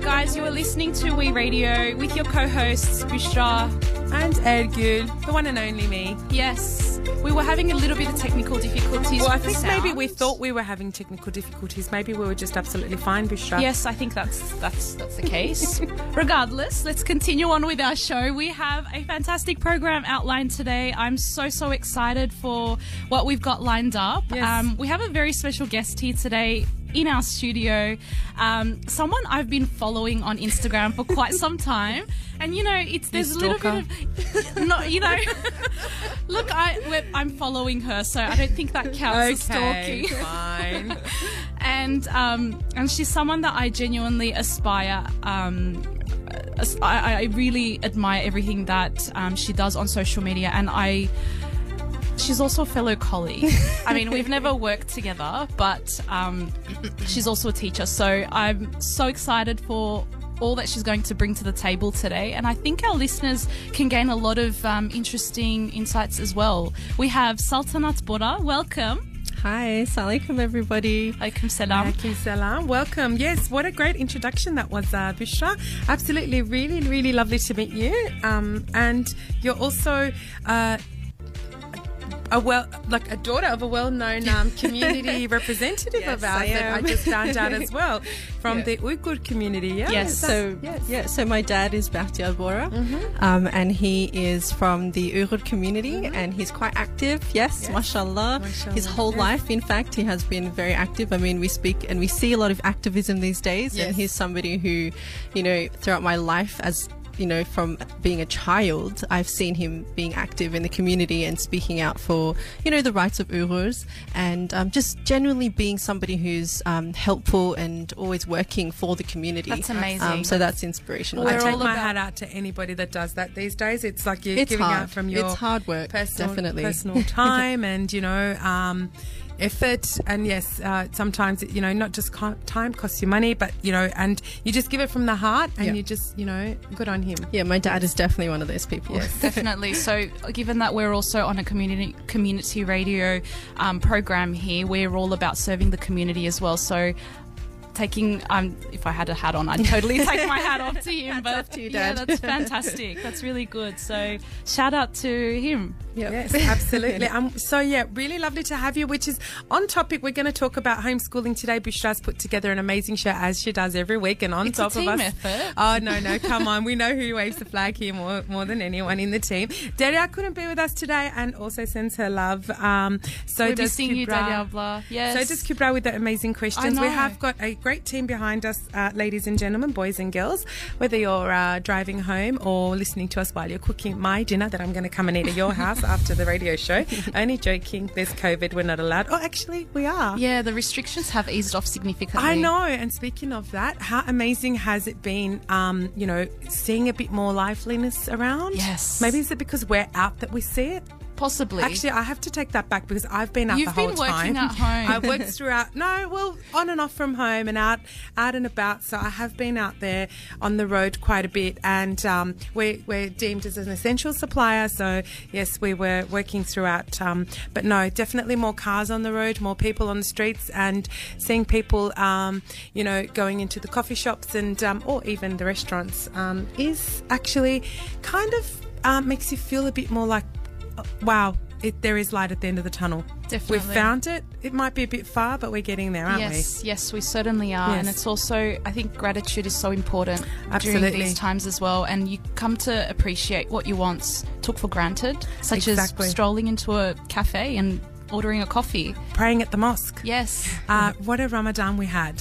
guys. You are listening to We Radio with your co-hosts Bushra and Ergül, the one and only me. Yes, we were having a little bit of technical difficulties. Well, I think maybe we thought we were having technical difficulties. Maybe we were just absolutely fine, Bushra. Yes, I think that's that's that's the case. Regardless, let's continue on with our show. We have a fantastic program outlined today. I'm so so excited for what we've got lined up. Yes. Um, we have a very special guest here today in our studio. Um, someone I've been following on Instagram for quite some time, and you know, it's there's a little bit of no, you know. look, I we're, I'm following her, so I don't think that counts as Okay, stalking fine. and um, and she's someone that I genuinely aspire. Um, as- I, I really admire everything that um, she does on social media, and I. She's also a fellow colleague. I mean, we've never worked together, but um, she's also a teacher. So I'm so excited for all that she's going to bring to the table today. And I think our listeners can gain a lot of um, interesting insights as well. We have Saltanat Bora. Welcome. Hi, Assalamualaikum everybody. Alaikum salam. Alaikum salam. Welcome. Yes, what a great introduction that was, uh, Bushra. Absolutely, really, really lovely to meet you. Um, and you're also. Uh, a well, like a daughter of a well-known um, community representative Yes, of ours I that I just found out as well from Yeah. the Uyghur community. Yeah, Yes. So yes. yeah, so my dad is Bahtiar Bora, Mm-hmm. um, and he is from the Uyghur community, and he's quite active. Yes, Yes. mashallah. Mashallah, His whole life, in fact, he has been very active. I mean, we speak and we see a lot of activism these days, Yes. and he's somebody who, you know, throughout my life as you know, from being a child, I've seen him being active in the community and speaking out for, you know, the rights of Uyghurs and um, just genuinely being somebody who's um, helpful and always working for the community. That's amazing. Um, so that's inspirational. I We're take all my hat out to anybody that does that these days. It's like you're It's giving hard. out from your It's hard work, personal, definitely. personal time and you know um, effort. And yes, uh, sometimes you know not just time costs you money, but you know, and you just give it from the heart, and Yeah. you just you know, good on him. yeah, my dad is definitely one of those people. Definitely. So, given that we're also on a community community radio um, program here, we're all about serving the community as well. So, taking um, if I had a hat on, I'd totally take my hat off to him. Hats but off to you, yeah, Dad. that's fantastic. That's really good. So, shout out to him. Yep. Yes, absolutely. um, so yeah, really lovely to have you. Which is on topic. We're going to talk about homeschooling today. Bushra's put together an amazing show as she does every week, and on It's top of us, effort. oh no, no, come on, we know who waves the flag here more more than anyone in the team. Daria couldn't be with us today, and also sends her love. Um, so We're does you, Kubra. Diabla. Yes. So does Kubra with the amazing questions. We have got a great team behind us, uh, ladies and gentlemen, boys and girls. Whether you're uh, driving home or listening to us while you're cooking my dinner that I'm going to come and eat at your house after the radio show. Only joking. There's COVID. We're not allowed. Oh, actually, we are. Yeah, the restrictions have eased off significantly. I know. And speaking of that, how amazing has it been, um, you know, seeing a bit more liveliness around? Yes. Maybe is it because we're out that we see it? Possibly. Actually, I have to take that back because I've been out You've the whole been working time. at home. I've worked throughout. No, well, on and off from home and out, out and about. So I have been out there on the road quite a bit, and um, we're, we're deemed as an essential supplier. So yes, we were working throughout. Um, but no, definitely more cars on the road, more people on the streets, and seeing people, um, you know, going into the coffee shops and um, or even the restaurants um, is actually kind of um, makes you feel a bit more like wow, it, there is light at the end of the tunnel. Definitely. We've found it. It might be a bit far, but we're getting there, aren't we? yes, yes, we certainly are, and it's also I think gratitude is so important during these times as well, and you come to appreciate what you once took for granted, such Exactly. as strolling into a cafe and ordering a coffee. Praying at the mosque. Yes, Uh, what a Ramadan we had.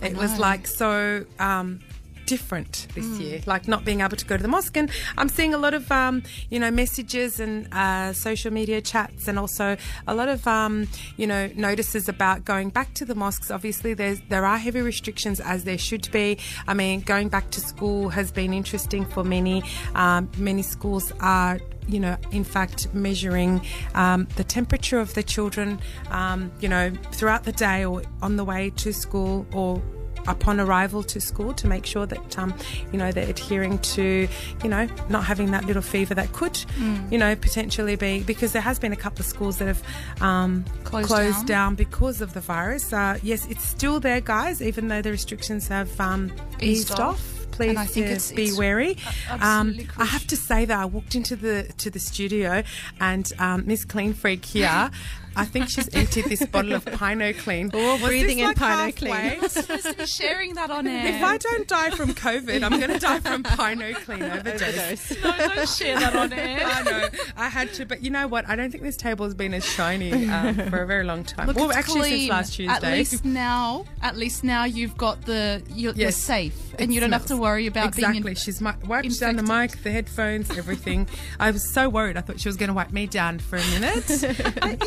It was like so um, different this Mm. year, like not being able to go to the mosque. And I'm seeing a lot of, um, you know, messages and uh, social media chats, and also a lot of, um, you know, notices about going back to the mosques. Obviously, there's there are heavy restrictions as there should be. I mean, going back to school has been interesting for many. Um, many schools are you know, in fact, measuring um, the temperature of the children, um, you know, throughout the day or on the way to school or upon arrival to school to make sure that um, you know they're adhering to you know not having that little fever that could Mm. you know potentially be because there has been a couple of schools that have um, Closed closed down. down because of the virus. Uh, yes, it's still there, guys, even though the restrictions have um, Eased off. off. Please And I think it's- be it's wary. Um, I have to say that I walked into the to the studio and um, Miss Clean Freak here. I think she's emptied this bottle of Pine O Cleen. Oh, Was breathing this in Pine O Cleen. halfway? supposed to be sharing that on air. If I don't die from COVID, I'm going to die from Pine O Cleen overdose. Overdose. no, don't share that on air. I know. I had to, but you know what? I don't think this table has been as shiny um, for a very long time. Look, well, it's actually, clean. since last Tuesday. At least now, at least now you've got the you're, you're Yes. safe, and It you don't have to worry about exactly. being. In, She's mi- wiped down the mic, the headphones, everything. I was so worried. I thought she was going to wipe me down for a minute. But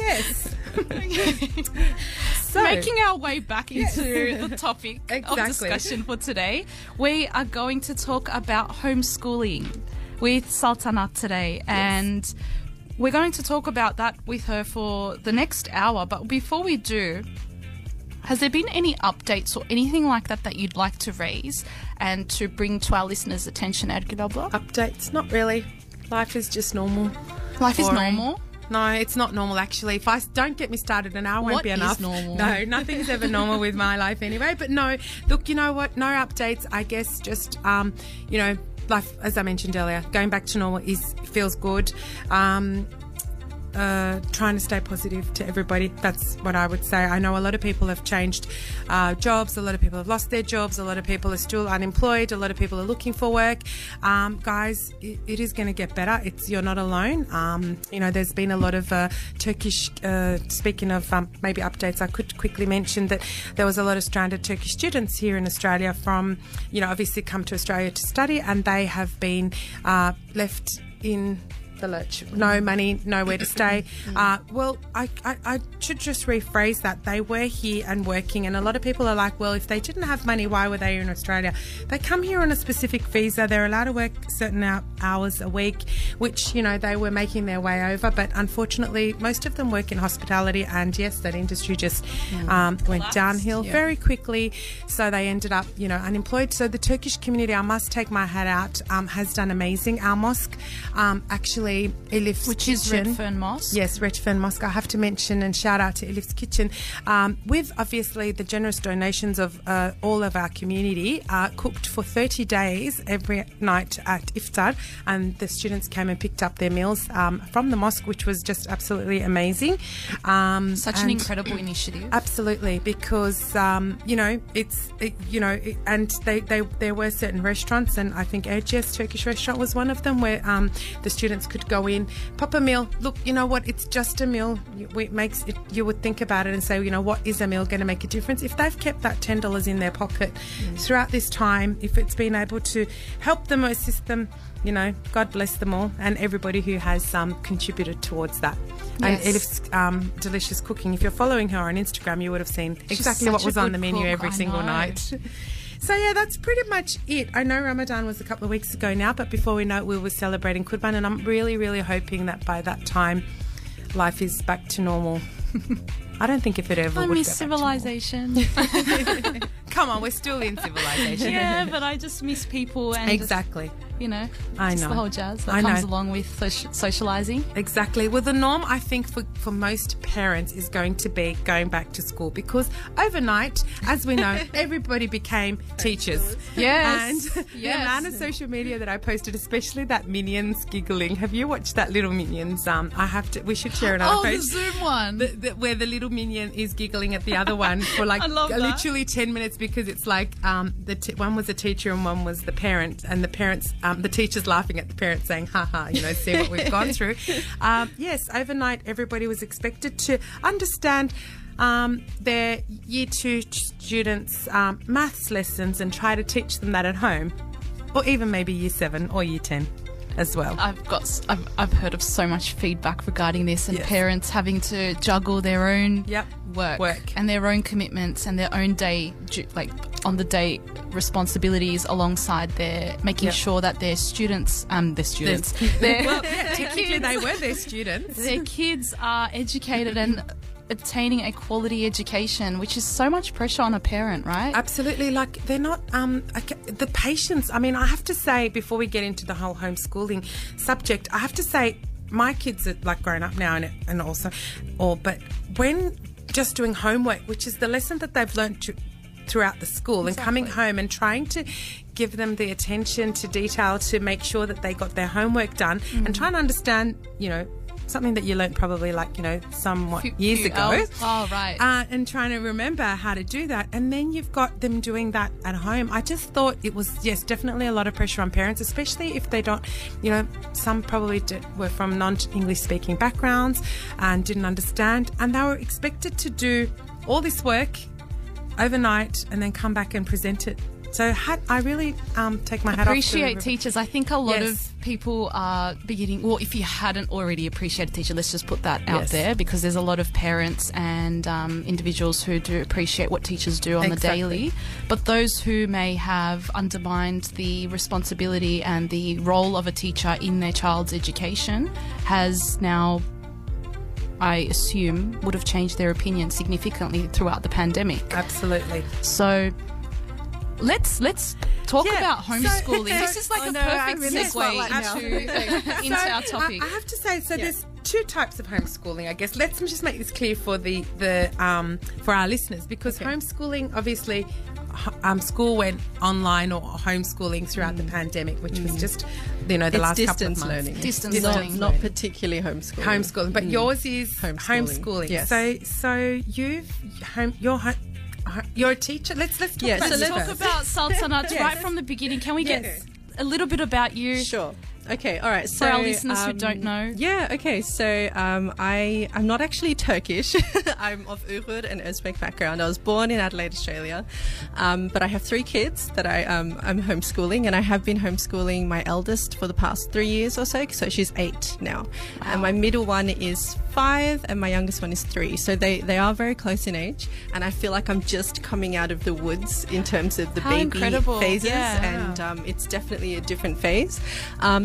yes. so Making our way back into the topic of discussion for today, we are going to talk about homeschooling with Saltanat today, and we're going to talk about that with her for the next hour. But before we do, has there been any updates or anything like that that you'd like to raise and to bring to our listeners' attention, Ergilabla? updates, not really. Life is just normal. Life is normal. No, it's not normal actually. If I don't get me started, an hour won't be enough. normal? No, nothing's ever normal with my life anyway. But no, look, you know what? No updates. I guess just um, you know, life as I mentioned earlier, going back to normal is feels good. Um, uh, trying to stay positive to everybody. That's what I would say. I know a lot of people have changed uh, jobs. A lot of people have lost their jobs. A lot of people are still unemployed. A lot of people are looking for work. Um, guys, it, it is going to get better. It's you're not alone. Um, you know, there's been a lot of uh, Turkish. Uh, speaking of um, maybe updates, I could quickly mention that there was a lot of stranded Turkish students here in Australia from, you know, obviously come to Australia to study, and they have been uh, left in the lurch. No money, nowhere to stay. Uh, well, I, I, I should just rephrase that. They were here and working, and a lot of people are like, well, if they didn't have money, why were they in Australia? They come here on a specific visa. They're allowed to work certain hours a week, which, you know, they were making their way over. But unfortunately, most of them work in hospitality, and yes, that industry just um, went Collapsed, downhill yeah. very quickly. So they ended up, you know, unemployed. So the Turkish community, I must take my hat out, um, has done amazing. Our mosque, um, actually, Elif's Which is Kitchen- Redfern Mosque. Yes, Redfern Mosque. I have to mention and shout out to Elif's Kitchen. Um, with obviously the generous donations of uh, all of our community, uh, cooked for 30 days every night at iftar, and the students came and picked up their meals um, from the mosque, which was just absolutely amazing. Um, Such an incredible initiative. Absolutely, because um, you know it's it, you know, it, and they, they there were certain restaurants, and I think Erciyes Turkish restaurant was one of them where um, the students could go in, pop a meal. Look, you know what? It's just a meal. You- It makes it. You would think about it and say, you know, what is a meal going to make a difference? If they've kept that ten dollars in their pocket throughout this time, if it's been able to help them or assist them. You know, God bless them all and everybody who has um, contributed towards that. And Yes. Elif's um, delicious cooking. If you're following her on Instagram, you would have seen exactly what was on the menu cook, every single night. So yeah, that's pretty much it. I know Ramadan was a couple of weeks ago now, but before we know it, we were celebrating Qurban, and I'm really, really hoping that by that time, life is back to normal. I don't think if it ever I would miss go back to civilization. Come on, we're still in civilization. yeah, but I just miss people and just, Exactly. you know, I just know. the whole jazz that I comes know. along with socializing. Exactly. Well, the norm, I think, for, for most parents is going to be going back to school because overnight, as we know, everybody became teachers. Yes. And the Yes. amount of social media that I posted, especially that Minions giggling. Have you watched that little Minions? Um, I have to, we should share another Oh, the. Zoom one. The, the, where the little minion is giggling at the other one for like literally 10 minutes because it's like um, the t- one was a teacher and one was the parent and the parents um, the teacher's laughing at the parents saying "Ha ha," you know see what we've gone through. Um, yes overnight everybody was expected to understand um, their year two students um, maths lessons and try to teach them that at home or even maybe year seven or year 10 as well I've got, I've, I've heard of so much feedback regarding this, and Yes. parents having to juggle their own Yep. work, Work. and their own commitments and their own day, like on the day responsibilities alongside their making Yep. sure that their students, um, their students, their, well yeah, technically kids- they were their students their kids are educated and attaining a quality education, which is so much pressure on a parent, right? Absolutely, like they're not um the patience. I mean, I have to say before we get into the whole homeschooling subject, I have to say my kids are like grown up now and and also, or but when just doing homework, which is the lesson that they've learned to, throughout the school, and coming home and trying to give them the attention to detail to make sure that they got their homework done and trying to understand, you know. Something that you learnt probably like, you know, somewhat Few- years few ago. Oh, right. uh, and trying to remember how to do that. And then you've got them doing that at home. I just thought it was, yes, definitely a lot of pressure on parents, especially if they don't, you know, some probably did, were from non English speaking backgrounds and didn't understand. And they were expected to do all this work overnight and then come back and present it. So hat, I really um, take my hat appreciate off. to teachers. I think a lot Yes. of people are beginning, well, if you hadn't already appreciated teacher, let's just put that out Yes. there because there's a lot of parents and um, individuals who do appreciate what teachers do on the daily. But those who may have undermined the responsibility and the role of a teacher in their child's education has now. I assume would have changed their opinion significantly throughout the pandemic. Absolutely. So let's let's talk Yeah, about so- homeschooling. this is like I a know, I perfect really felt segue like into, into So, our topic. I, I have to say, so there's two types of homeschooling. I guess let's just make this clear for the the um, for our listeners because homeschooling, obviously, um, school went online or homeschooling throughout the pandemic, which was just you know the it's last distance couple of months. learning. Distance not, learning. Not particularly homeschooling. Homeschooling, but yours is homeschooling. Homeschooling, yes. So so you've home you're ho- you're a teacher. Let's let's talk Yeah, about so let's Talk about saltanat Yes. right from the beginning. Can we get Yes. a little bit about you? Sure. Okay. All right. So for our listeners who um, don't know. Yeah. Okay. So um, I I'm not actually Turkish. I'm of Uyghur and Uzbek background. I was born in Adelaide, Australia, um, but I have three kids that I um, I'm homeschooling, and I have been homeschooling my eldest for the past three years or so. So she's eight now, and my middle one is five, and my youngest one is three. So they they are very close in age, and I feel like I'm just coming out of the woods in terms of the How baby incredible. phases Yeah. and um, it's definitely a different phase.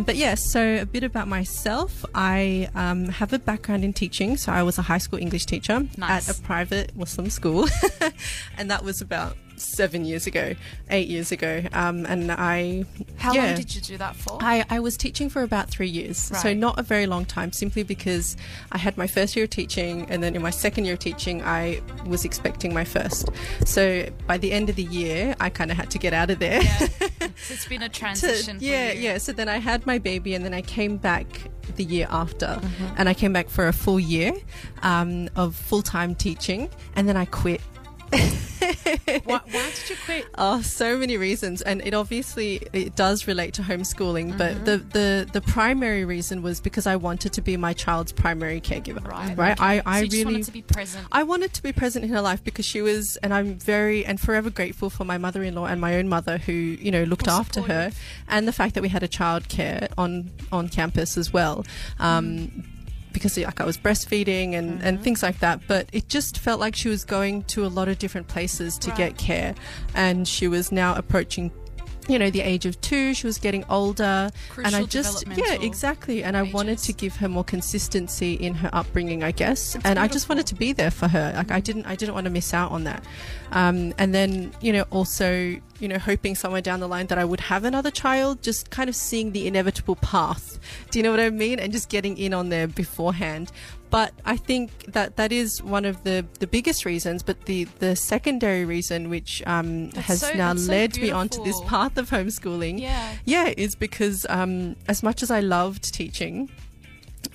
But yes, so a bit about myself. I um, have a background in teaching, so I was a high school English teacher Nice. at a private Muslim school, and that was about seven years ago, eight years ago. Um, and I, How yeah. long did you do that for? I, I was teaching for about three years, so not a very long time, simply because I had my first year of teaching, and then in my second year of teaching, I was expecting my first. So by the end of the year, I kind of had to get out of there. yeah. So it's been a to- transition. for yeah, you. yeah. So then I had my baby, and then I came back the year after, Mm-hmm. and I came back for a full year um, of full time teaching, and then I quit. why, why did you quit? Oh, so many reasons, and it obviously it does relate to homeschooling. Mm-hmm. But the, the the primary reason was because I wanted to be my child's primary caregiver. Right. right. I So I you just really wanted to be present. I wanted to be present in her life because she was, and I'm very and forever grateful for my mother-in-law and my own mother who, you know, looked Were after her, and the fact that we had a childcare on on campus as well. Um, because like I was breastfeeding and, and mm-hmm. things like that, but it just felt like she was going to a lot of different places to Right. get care, and she was now approaching, you know, the age of two. She was getting older, and I just yeah, exactly, and I wanted to give her more consistency in her upbringing, I guess, and I just wanted to be there for her. Like I didn't, I didn't want to miss out on that. Um, and then you know, also you know, hoping somewhere down the line that I would have another child, just kind of seeing the inevitable path. Do you know what I mean? And just getting in on there beforehand. But I think that that is one of the, the biggest reasons. But the, the secondary reason, which um, has so- now that's so led me onto this path of homeschooling, Yeah. yeah, is because um, as much as I loved teaching,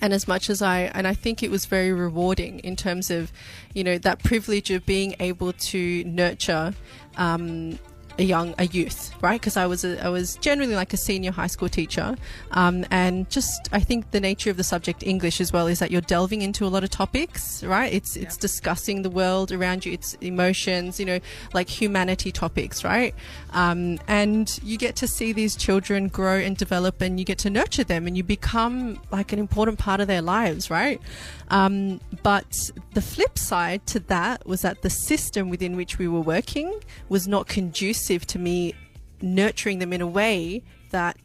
and as much as I and I think it was very rewarding in terms of, you know, that privilege of being able to nurture. Um, a young a youth right? Because I was a, I was generally like a senior high school teacher. Um, and just I think the nature of the subject English as well is that you're delving into a lot of topics right? It's it's discussing the world around you. It's emotions you know like humanity topics right? Um, and you get to see these children grow and develop and you get to nurture them and you become like an important part of their lives right? Um, but the flip side to that was that the system within which we were working was not conducive to me nurturing them in a way that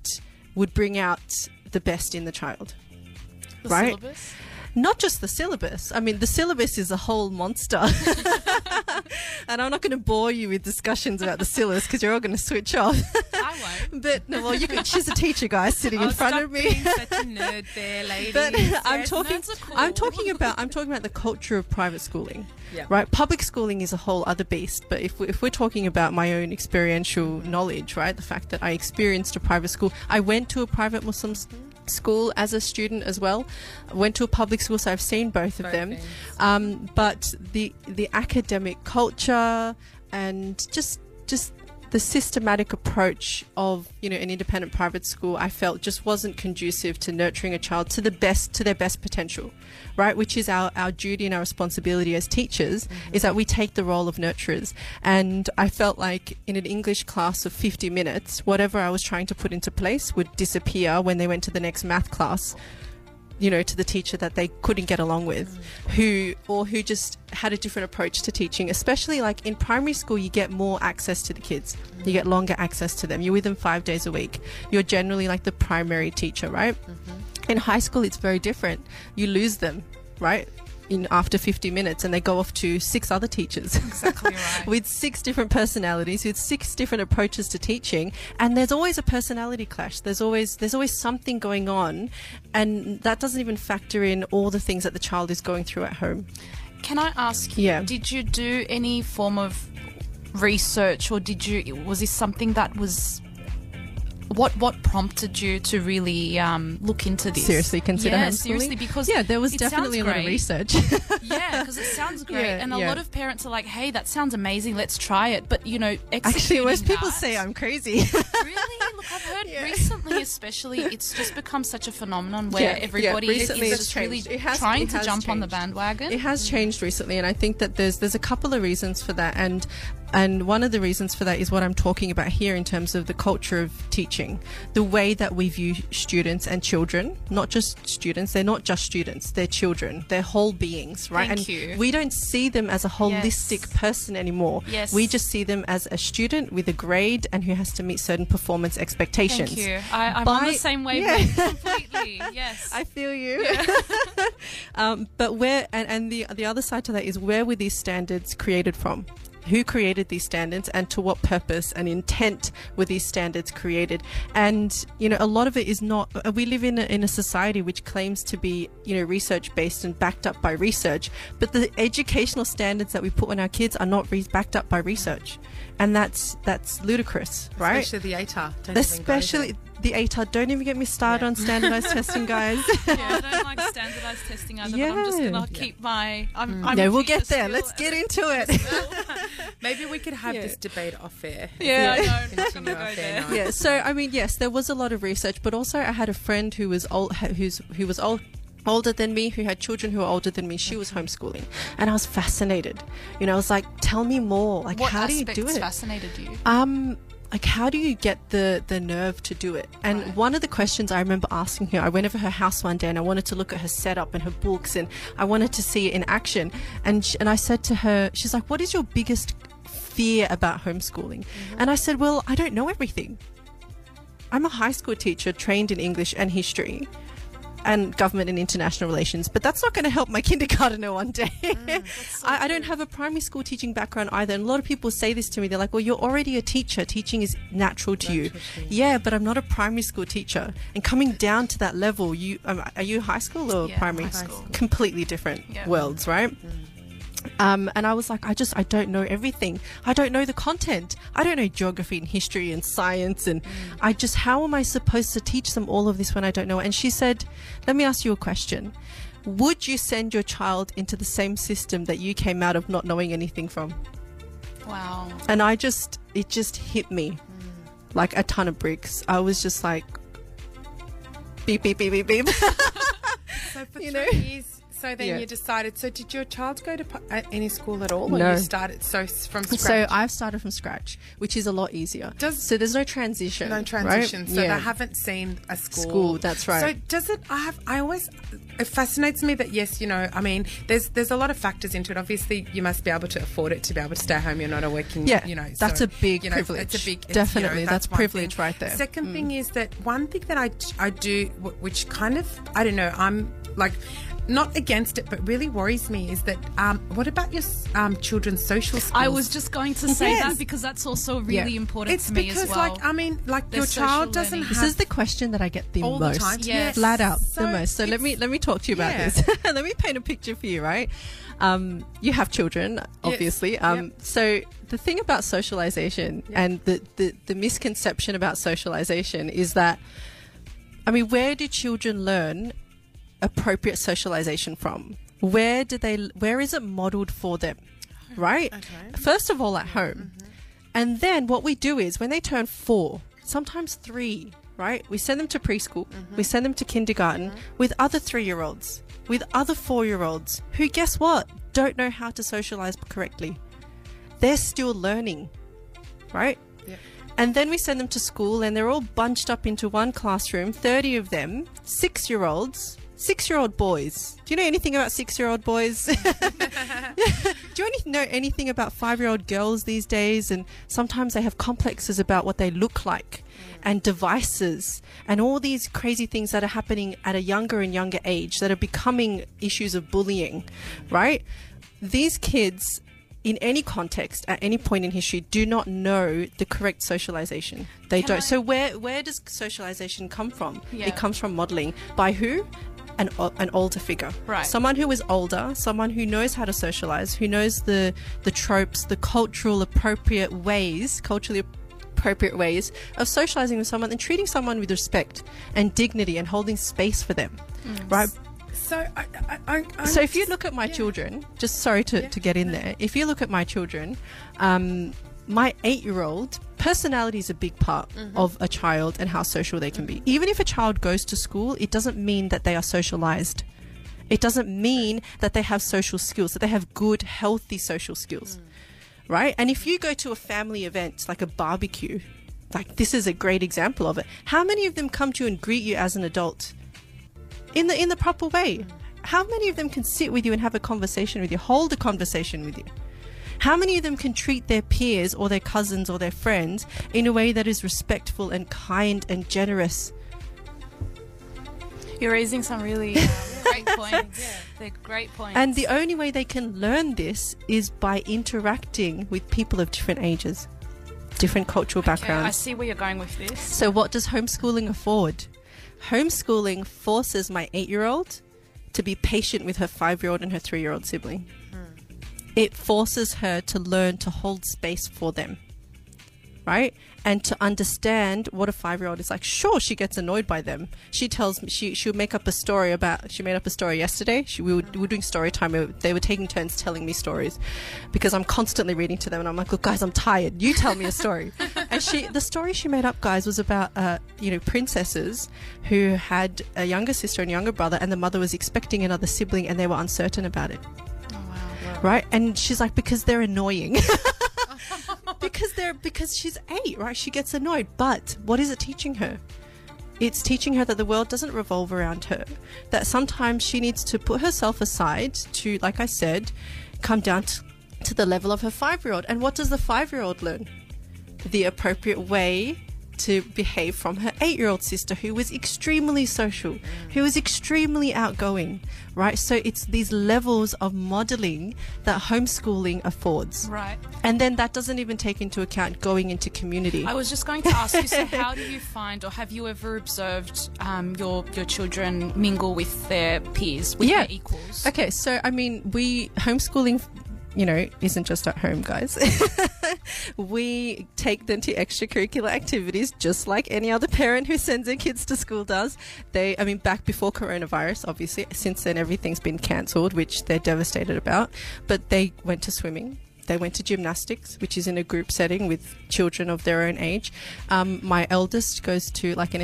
would bring out the best in the child. The Right. syllabus. Not just the syllabus. I mean, the syllabus is a whole monster. and I'm not going to bore you with discussions about the syllabus because you're all going to switch off. I won't. but no, well, you can, she's a teacher, guys, sitting in Oh, front of me. being such a nerd there, ladies. But I'm talking. cool. I'm talking about. I'm talking about the culture of private schooling. Yeah. Right. Public schooling is a whole other beast. But if we, if we're talking about my own experiential knowledge, right, the fact that I experienced a private school, I went to a private Muslim s- school as a student as well. I went to a public school, so I've seen both of them. Um, but the the academic culture and just just the systematic approach of you know an independent private school I felt just wasn't conducive to nurturing a child to the best to their best potential right? Which is our, our duty and our responsibility as teachers is that we take the role of nurturers. And I felt like in an English class of 50 minutes whatever I was trying to put into place would disappear when they went to the next math class you know, to the teacher that they couldn't get along with, mm. who or who just had a different approach to teaching. Especially like in primary school, you get more access to the kids. You get longer access to them. You're with them five days a week. You're generally like the primary teacher, right? Mm-hmm. In high school, it's very different. You lose them, right? In after 50 minutes, and they go off to six other teachers. Exactly right. with six different personalities, with six different approaches to teaching, and there's always a personality clash. There's always there's always something going on, and that doesn't even factor in all the things that the child is going through at home. Can I ask you, Yeah. did you do any form of research or did you was this something that was what what prompted you to really um, look into this? Seriously, consider yeah, homeschooling. seriously, because yeah, there was definitely a lot of research. yeah, because it sounds great, Yeah, and a yeah. lot of parents are like, "Hey, that sounds amazing. Let's try it." But you know, Actually, most people that- say I'm crazy. really? Look, I've heard Yeah. recently, especially, it's just become such a phenomenon where everybody recently is just really has- trying to jump on the bandwagon. It has changed recently, and I think that there's there's a couple of reasons for that, and and one of the reasons for that is what I'm talking about here in terms of the culture of teaching, the way that we view students and children, not just students. They're not just students; they're children. They're whole beings, right? Thank and you. we don't see them as a holistic Yes. person anymore. Yes. we just see them as a student with a grade and who has to meet certain performance expectations. Thank you. I, I'm on the same Yeah. wavelength completely. Yes. I feel you. um, but where and, and the the other side to that is where were these standards created from? Who created these standards and to what purpose and intent were these standards created? And, you know, a lot of it is not, uh, we live in a, in a society which claims to be, you know, research based and backed up by research, but the educational standards that we put on our kids are not re- backed up by research. And that's, that's ludicrous, right? Especially the ATAR. Don't even go Especially. The ATAR. Don't even get me started Yeah. on standardized testing, guys. yeah, I don't like standardized testing either, but I'm just gonna keep my. I'm, I'm no, we'll get there. Let's get into it. Maybe we could have Yeah. this debate off air. Yeah, I know. I'm not Continue off air yeah. So I mean, yes, there was a lot of research, but also I had a friend who was old, who's who was old. Older than me, who had children who were older than me, she was homeschooling, and I was fascinated. You know, I was like, "Tell me more. Like, What how do you do it?" fascinated you? Um, like how do you get the the nerve to do it? And Right. one of the questions I remember asking her, I went over her house one day and I wanted to look at her setup and her books and I wanted to see it in action. And sh- and I said to her, she's like, "What is your biggest fear about homeschooling?" Mm-hmm. And I said, "Well, I don't know everything. I'm a high school teacher trained in English and history." And government and international relations, but that's not going to help my kindergartner one day. I, I don't have a primary school teaching background either. And a lot of people say this to me. They're like, well, you're already a teacher. Teaching is natural to you. Natural you. Yeah, but I'm not a primary school teacher. And coming down to that level, you um, are you high school or Yeah, primary? high school. Completely different Yeah. worlds, right? Um, and I was like, I just, I don't know everything. I don't know the content. I don't know geography and history and science. And I just, how am I supposed to teach them all of this when I don't know? And she said, let me ask you a question. Would you send your child into the same system that you came out of not knowing anything from? Wow. And I just, it just hit me like a ton of bricks. I was just like, beep, beep, beep, beep, beep. So for You three know? years, so then Yeah. you decided. So did your child go to any school at all? Or No. you started so from scratch. So I've started from scratch, which is a lot easier. Does- so there's no transition. no right? transition. So Yeah. they haven't seen a school. School, that's right. So does it? I have. I always. It fascinates me that yes, you know. I mean, there's there's a lot of factors into it. Obviously, you must be able to afford it to be able to stay home. You're not a working. Yeah, you know. that's so, a big you know, privilege. It's a big. it's, Definitely, you know, that's one privilege thing. right there. Mm. Second thing is that one thing that I I do, which kind of I don't know. I'm like. Not against it, but really worries me is that um, what about your um, children's social skills? I was just going to say Yes. that because that's also really Yeah. important It's to me because, as well. like, I mean, like Their your child doesn't learning. have This is the question that I get the all the most. time. Yes. Flat out So the most. So let me let me talk to you about Yeah. this. let me paint a picture for you, right? Um, you have children, obviously. Um, Yep. So the thing about socialization and the, the the misconception about socialization is that, I mean, where do children learn appropriate socialization from? Where do they? Where is it modeled for them? Right. Okay. First of all, at mm-hmm, home. Mm-hmm. And then what we do is when they turn four, sometimes three, right? We send them to preschool, mm-hmm. we send them to kindergarten with other three year olds, with other four year olds who, guess what, don't know how to socialize correctly. They're still learning, right? Yep. And then we send them to school and they're all bunched up into one classroom, 30 of them, six year olds, six year old boys. Do you know anything about six year old boys? Do you any- know anything about five year old girls these days? And sometimes they have complexes about what they look like and devices and all these crazy things that are happening at a younger and younger age that are becoming issues of bullying, right? These kids, in any context, at any point in history, do not know the correct socialization. They Can don't. I- So where where does socialization come from? Yeah. It comes from modeling by who? An, an older figure, Right. Someone who is older, someone who knows how to socialize, who knows the the tropes, the cultural appropriate ways, culturally appropriate ways of socializing with someone and treating someone with respect and dignity and holding space for them, right? So, I, I, I, I So if you look at my children, just sorry to, Yeah. to get in there, if you look at my children, um, my eight year old personality is a big part Mm-hmm. of a child and how social they can be. Mm-hmm. Even if a child goes to school, it doesn't mean that they are socialized. It doesn't mean that they have social skills, that they have good, healthy social skills. Mm. Right? And if you go to a family event like a barbecue, like this is a great example of it. How many of them come to you and greet you as an adult? in the in the proper way. Mm. How many of them can sit with you and have a conversation with you, hold a conversation with you? How many of them can treat their peers or their cousins or their friends in a way that is respectful and kind and generous? You're raising some really um, great points. They're great points. And the only way they can learn this is by interacting with people of different ages, different cultural Okay, I see where you're going with this. So, what does homeschooling afford? Homeschooling forces my eight year old to be patient with her five year old and her three year old sibling. It forces her to learn to hold space for them, right? And to understand what a five year old is like. Sure, she gets annoyed by them. She tells me she she'll make up a story about. She made up a story yesterday. She, we, were, we were doing story time. we were- They were taking turns telling me stories because I'm constantly reading to them, and I'm like, look, guys, I'm tired. You tell me a story. and she, the story she made up, guys, was about uh, you know princesses who had a younger sister and younger brother, and the mother was expecting another sibling, and they were uncertain about it. Right? And she's like, because they're annoying. because they're because she's eight, right? She gets annoyed. But what is it teaching her? It's teaching her that the world doesn't revolve around her. That sometimes she needs to put herself aside to, like I said, come down to, to the level of her five year old. And what does the five year old learn? The appropriate way to behave from her eight year old sister, who was extremely social, who was extremely outgoing, right? So it's these levels of modeling that homeschooling affords. Right. And then that doesn't even take into account going into community. I was just going to ask you. So, how do you find, or have you ever observed um, your your children mingle with their peers, with Yeah. their equals? Okay, so I mean, we homeschooling, you know, isn't just at home, guys. we take them to extracurricular activities just like any other parent who sends their kids to school does. They, I mean, back before coronavirus, obviously, since then everything's been cancelled, which they're devastated about. But they went to swimming. They went to gymnastics, which is in a group setting with children of their own age. Um, my eldest goes to like an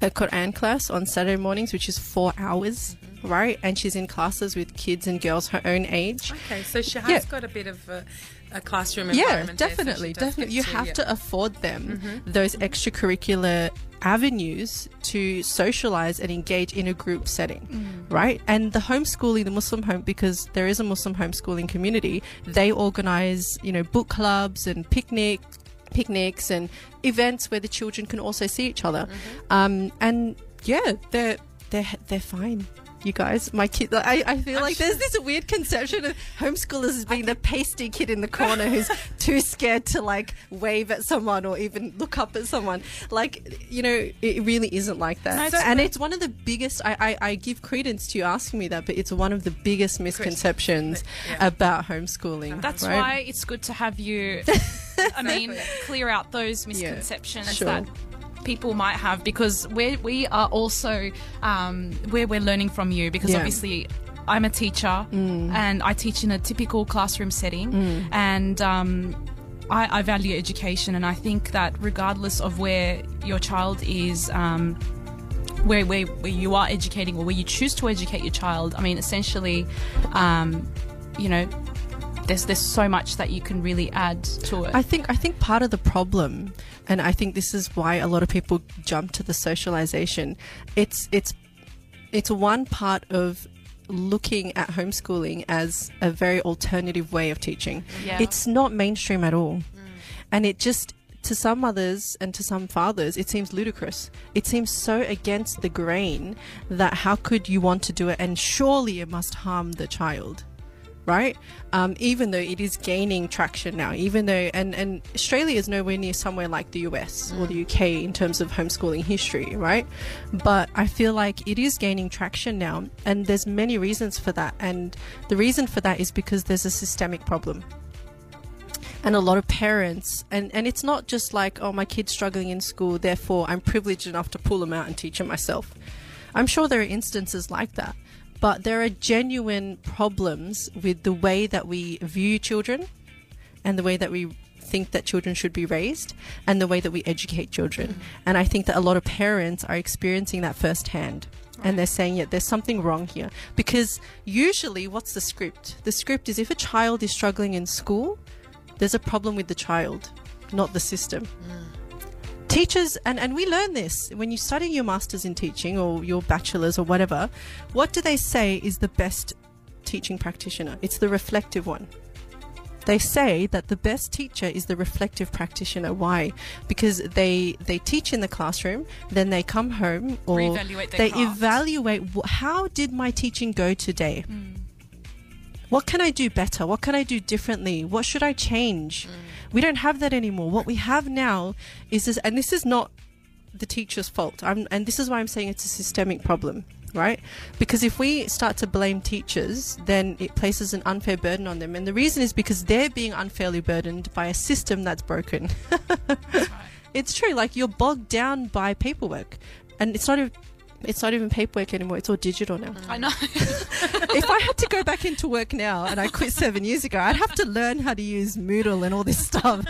a Quran class on Saturday mornings, which is four hours, right? And she's in classes with kids and girls her own age. Okay, so she has Yeah. got a bit of a, a classroom Yeah, environment. so definitely, does definitely. You have yeah. to afford them mm-hmm. those extracurricular avenues to socialize and engage in a group setting, mm. right? And the homeschooling, the Muslim home, because there is a Muslim homeschooling community, mm-hmm. they organize, you know, book clubs and picnic picnics and events where the children can also see each other. Mm-hmm. Um, and yeah, they're they're they're fine. You guys, my kid, I, I feel like there's this weird conception of homeschoolers as being the pasty kid in the corner who's too scared to like wave at someone or even look up at someone. Like, you know, it really isn't like that. And it's one of the biggest, I, I, I give credence to you asking me that, but it's one of the biggest misconceptions Yeah. about homeschooling. That's right? why it's good to have you. I mean, clear out those misconceptions sure. that people might have because we we are also um, where we're learning from you because Yeah. obviously. I'm a teacher and I teach in a typical classroom setting, and um, I, I value education. And I think that regardless of where your child is, um, where, where where you are educating or where you choose to educate your child, I mean, essentially, um, you know, there's there's so much that you can really add to it. I think I think part of the problem, and I think this is why a lot of people jump to the socialization. It's it's it's one part of looking at homeschooling as a very alternative way of teaching. Yeah. It's not mainstream at all, mm. and it just to some mothers and to some fathers, it seems ludicrous. It seems so against the grain that how could you want to do it, and surely it must harm the child right? Um, even though it is gaining traction now, even though, and, and Australia is nowhere near somewhere like the US or the UK in terms of homeschooling history, right? But I feel like it is gaining traction now, and there's many reasons for that. And the reason for that is because there's a systemic problem. And a lot of parents, and, and it's not just like, oh, my kid's struggling in school, therefore I'm privileged enough to pull them out and teach them myself. I'm sure there are instances like that, but there are genuine problems with the way that we view children and the way that we think that children should be raised and the way that we educate children. Mm-hmm. And I think that a lot of parents are experiencing that firsthand. And they're saying, yeah, there's something wrong here. Because usually, what's the script? The script is if a child is struggling in school, there's a problem with the child, not the system mm. Teachers and, and we learn this. When you study your masters in teaching or your bachelors or whatever what do they say is the best teaching practitioner? It's the reflective one. They say that the best teacher is the reflective practitioner. Why? Because they they teach in the classroom then they come home or they craft. evaluate how did my teaching go today what can I do better? What can I do differently? What should I change? Mm. We don't have that anymore. What we have now is this, and this is not the teacher's fault. I'm, and this is why I'm saying it's a systemic problem, right? Because if we start to blame teachers, then it places an unfair burden on them. And the reason is because they're being unfairly burdened by a system that's broken. It's true. Like you're bogged down by paperwork, and it's not. It's not even paperwork anymore. It's all digital now I know. if I had to go back into work now and I quit seven years ago, I'd have to learn how to use Moodle and all this stuff.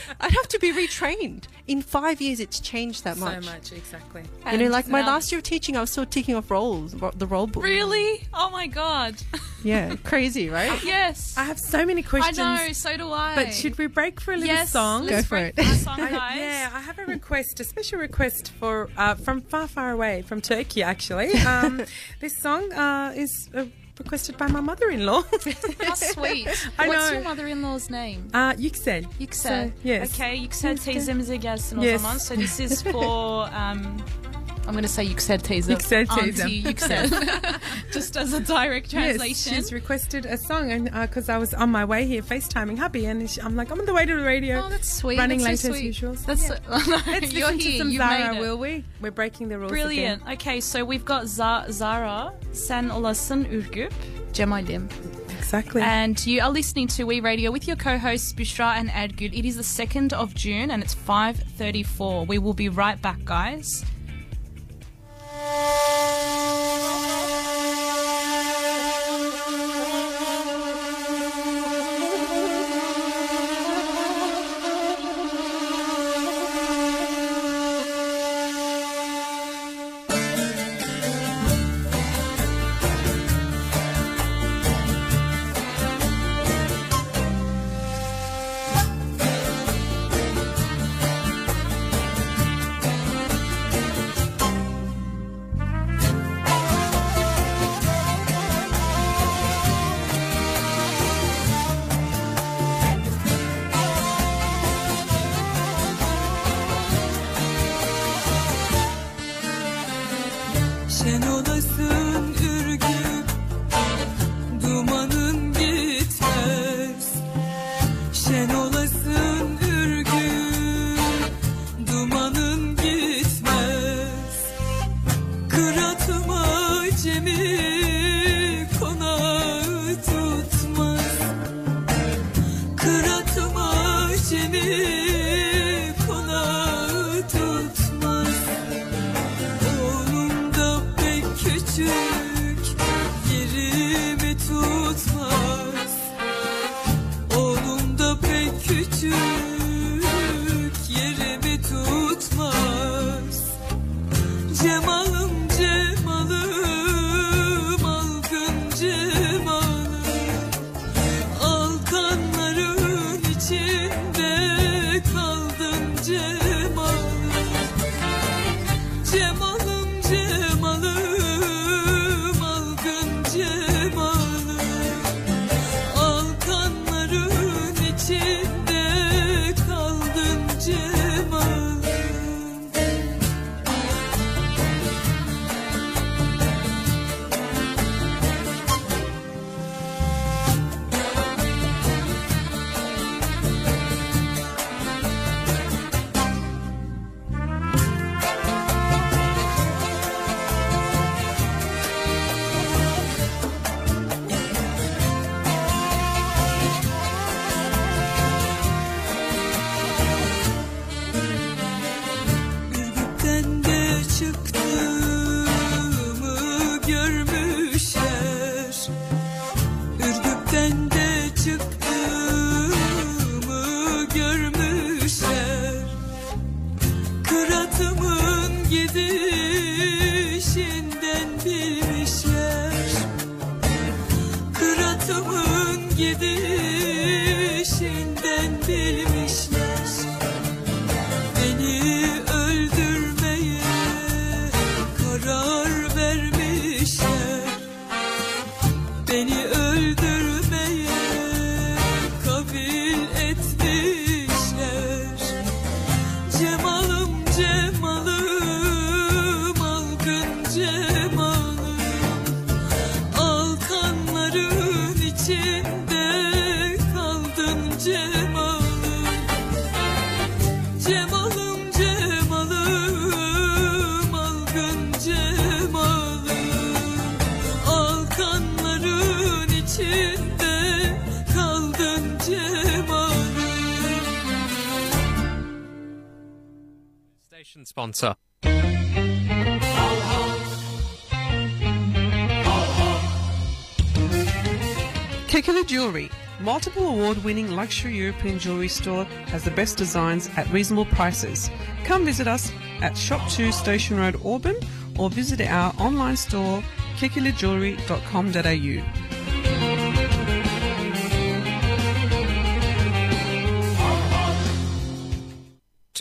I'd have to be retrained. In five years, it's changed that much. So much, exactly. You know, like my um, last year of teaching, I was still ticking off rolls, ro- the roll book. Really? Oh my god. Yeah, crazy, right? yes. I have so many questions. I know. So do I. But should we break for a little yes, song? Let's Go for break it. our song, I- guys. yeah, I have a request, a special request for uh, from far, far away, from Turkey, actually. Um, this song uh, is uh, requested by my mother-in-law, How sweet. I What's know. your mother-in-law's name? uh, Yüksel. Yüksel. So, yes. Okay, Yüksel teyzemize gelsin o Yes. zaman. So this is for um I'm going to say Yüksel teyze. Yüksel teyze. Auntie Yüksel. Just as a direct Yes, translation. she's requested a song, and uh, because I was on my way here FaceTiming hubby, and she, I'm like, I'm on the way to the radio. oh, that's sweet. Running that's so late as usual. So, That's yeah. so, Let's you're listen here. to some you Zara, will we? We're breaking the rules Brilliant. again. Okay, so we've got Za- Zara, Sen Olasın Ürgüp, Cemalim. Exactly. And you are listening to We Radio with your co-hosts Bushra and Ergül. It is the 2nd of June and it's 5.34. We will be right back, guys. Thank you. Içinde kaldın cemalım Station sponsor. Kekula Jewelry, multiple award winning luxury European jewelry store, has the best designs at reasonable prices. Come visit us at Shop 2 Station Road, Auburn, or visit our online store kekulajewelry.com.au.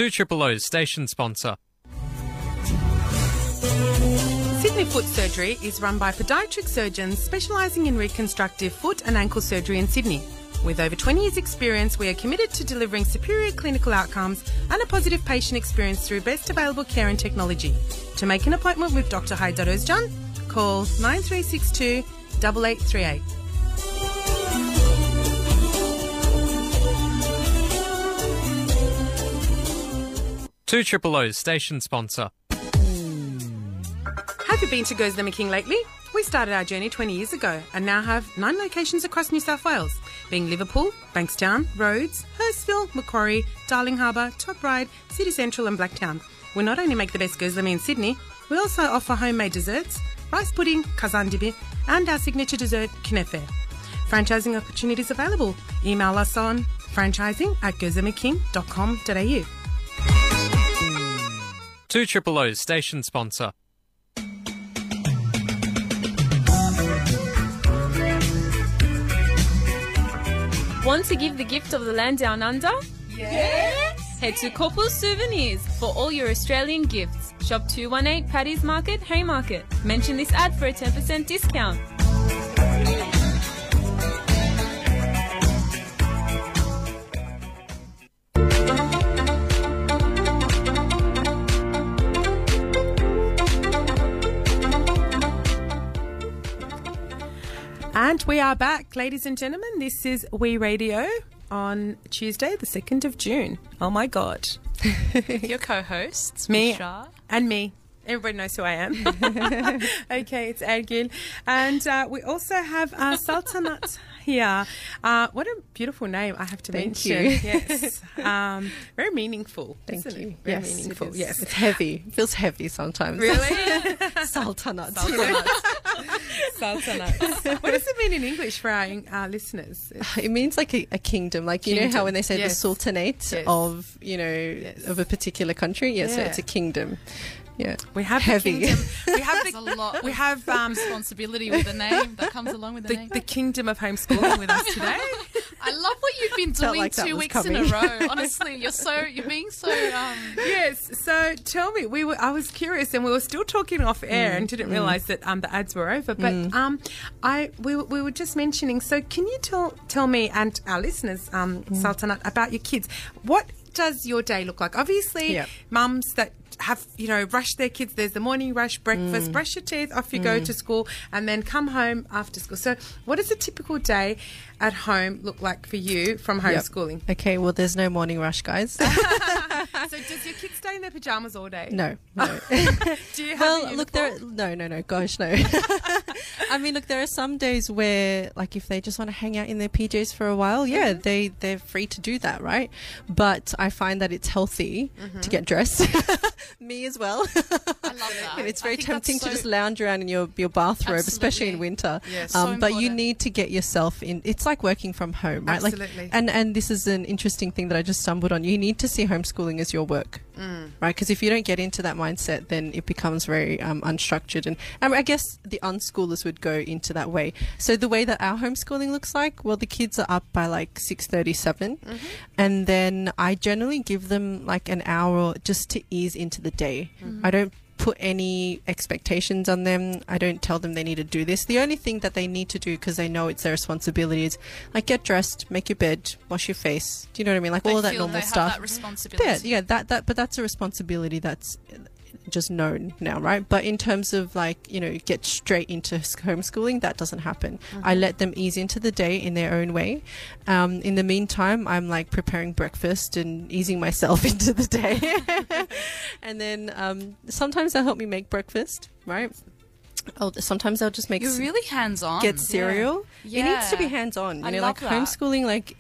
Two Triple O's station sponsor. Sydney Foot Surgery is run by podiatric surgeons specialising in reconstructive foot and ankle surgery in Sydney. With over 20 years' experience, we are committed to delivering superior clinical outcomes and a positive patient experience through best available care and technology. To make an appointment with Dr. Haidar Özcan, call 9362 8838. Two Triple O's station sponsor. Have you been to Gözleme King lately? We started our journey 20 years ago and now have nine locations across New South Wales, being Liverpool, Bankstown, Rhodes, Hurstville, Macquarie, Darling Harbour, Top Ryde, City Central, and Blacktown. We not only make the best Gözleme in Sydney, we also offer homemade desserts, rice pudding, kazandibi, and our signature dessert, knefe. Franchising opportunities available. Email us on franchising at gozlemeking.com.au. Two Triple O's station sponsor. Want to give the gift of the land down under? Yes! Head to Corpus Souvenirs for all your Australian gifts. Shop 218 Paddy's Market, Haymarket. Mention this ad for a 10% discount. And we are back, ladies and gentlemen. This is We Radio on Tuesday, the 2nd of June. Oh my God. Your co-hosts, Me Misha. and me. Everybody knows who I am. okay, it's Adgil. And uh, we also have uh, Saltanat here. Uh, what a beautiful name, I have to Thank mention. you. Yes. Um, very meaningful. Thank isn't you. It? Very yes, meaningful. It. Yes. It's heavy. It feels heavy sometimes. Really? Sultanate. Sultanate. what does it mean in English for our uh, listeners? It means like a, a kingdom, like you know how when they say yes. the sultanate Yes. of you know Yes. of a particular country. Yeah, so it's a kingdom. Yeah, We have Heavy. The kingdom, we have There's a lot. we have um, responsibility with the name that comes along with the, the, name. the kingdom of homeschooling with us today. I love what you've been doing like two was weeks in a row. Honestly, you're so you're being so um, yes. So tell me, we were. I was curious, and we were still talking off air, and didn't realise that um, the ads were over. But um, I we, were- we were just mentioning. So can you tell tell me and our listeners, um, Saltanat, about your kids? What does your day look like? Obviously, Yep. mums that have you know rush their kids. There's the morning rush, breakfast, mm. brush your teeth, off you go mm. to school, and then come home after school. So, what does a typical day at home look like for you from Yep. homeschooling? Okay, well, there's no morning rush, guys. So, does your kid stay in their pajamas all day? no, no. Do you have well, look, there. No, no, no. Gosh, no. I mean, look, there are some days where, like, if they just want to hang out in their PJs for a while, yeah, Mm-hmm. they they're free to do that, right? But I find that it's healthy Mm-hmm. to get dressed. Me as well. I love that. And it's very tempting that's to just lounge around in your, your bathrobe, especially in Absolutely. winter. Yes. Um, So but you need to get yourself in. It's like working from home, right? Absolutely. Like, and and this is an interesting thing that I just stumbled on. You need to see homeschooling as your work, Mm. right? Because if you don't get into that mindset, then it becomes very um, unstructured. And um, I guess the unschoolers would go into that way. So the way that our homeschooling looks like, well, the kids are up by like six thirty-seven, Mm-hmm. and then I generally give them like an hour just to ease into the day. Mm-hmm. I don't put any expectations on them. I don't tell them they need to do this. The only thing that they need to do because they know it's their responsibility is like get dressed, make your bed, wash your face. Do you know what I mean? Like They all that normal stuff. That. Yeah, yeah, that that but that's a responsibility that's just known now, right? But in terms of like, you know, get straight into homeschooling, that doesn't happen. I let them ease into the day in their own way. Um, in the meantime, I'm like preparing breakfast and easing myself into the day. and then um, sometimes they'll help me make breakfast, right? Oh, sometimes they'll just make You're really hands on. get cereal. Yeah. It needs to be hands on. You I know, like that. homeschooling, like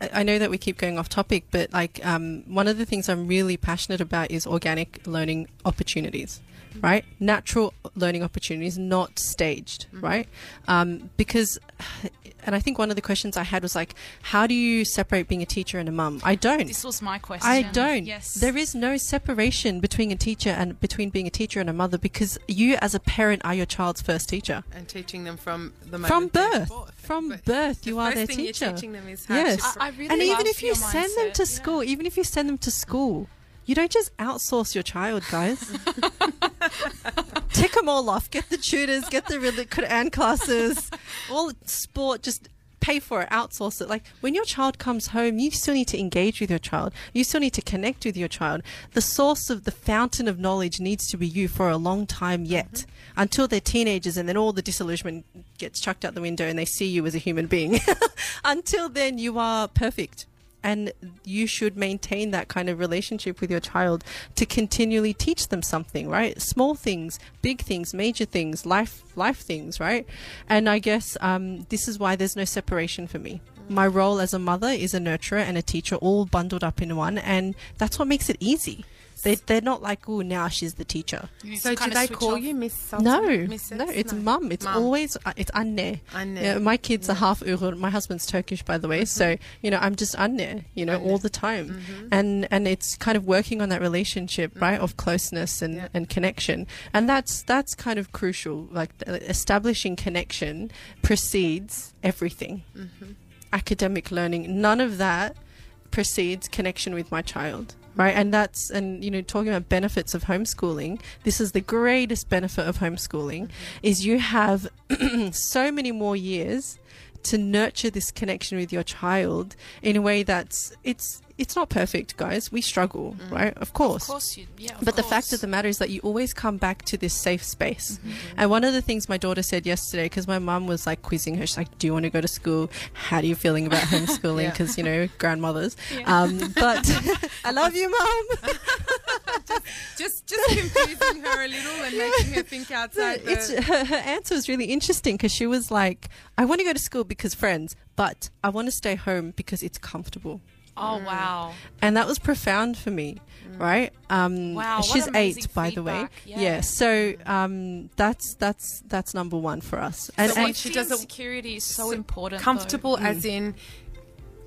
I I know that we keep going off topic, but like um, one of the things I'm really passionate about is organic learning opportunities, right? Natural learning opportunities, not staged, right? Um, because, and I think one of the questions I had was like, how do you separate being a teacher and a mum? I don't. This was my question. I don't. Yes. There is no separation between a teacher and between being a teacher and a mother because you, as a parent, are your child's first teacher. and teaching them from the moment From birth, from But birth, the you are first their thing teacher. You're teaching them is how Yes. I, I really and even if you your send them mindset, to yeah. school, even if you send them to school, you don't just outsource your child, guys. Tick them all off. Get the tutors, get the really Quran classes, all sport, just pay for it, outsource it. Like when your child comes home, you still need to engage with your child. You still need to connect with your child. The source of the fountain of knowledge needs to be you for a long time yet. Mm-hmm. Until they're teenagers and then all the disillusionment gets chucked out the window and they see you as a human being. Until then, you are perfect. And you should maintain that kind of relationship with your child to continually teach them something, right? Small things, big things, major things, life, life things, right? And I guess um, this is why there's no separation for me. My role as a mother is a nurturer and a teacher, all bundled up in one, and that's what makes it easy. They, they're not like, oh, now she's the teacher. So do they call off. you Miss Sultan? No, Mrs.? no, it's mum. It's Mum. always uh, it's anne. Anne. Yeah, my kids are half Uyghur. My husband's Turkish, by the way. Mm-hmm. So you know, I'm just anne. You know, Anne. all the time, mm-hmm. and and it's kind of working on that relationship, right, mm. of closeness and Yeah. and connection, and that's that's kind of crucial. Like the- establishing connection precedes everything. Mm-hmm. Academic learning, none of that precedes connection with my child right? And that's and you know talking about benefits of homeschooling this is the greatest benefit of homeschooling mm-hmm. is you have so many more years to nurture this connection with your child in a way that's it's it's not perfect guys we struggle mm. right of course Of course, you. Yeah. Of but the fact of the matter is that you always come back to this safe space. Mm-hmm, mm-hmm. And one of the things my daughter said yesterday, because my mum was like quizzing her, she's like, "Do you want to go to school? How are you feeling about homeschooling? Yeah. Because you know, grandmothers." Um, but I love you, mum. just just confusing her a little and making her think outside. the- her, her answer was really interesting because she was like, "I want to go to school because friends, but I want to stay home because it's comfortable." Oh wow. and that was profound for me right um Mm. Wow, she's amazing eight by the way feedback. Yeah. so um that's that's that's number one for us and, So and she doesn't- security is so important. though. comfortable as in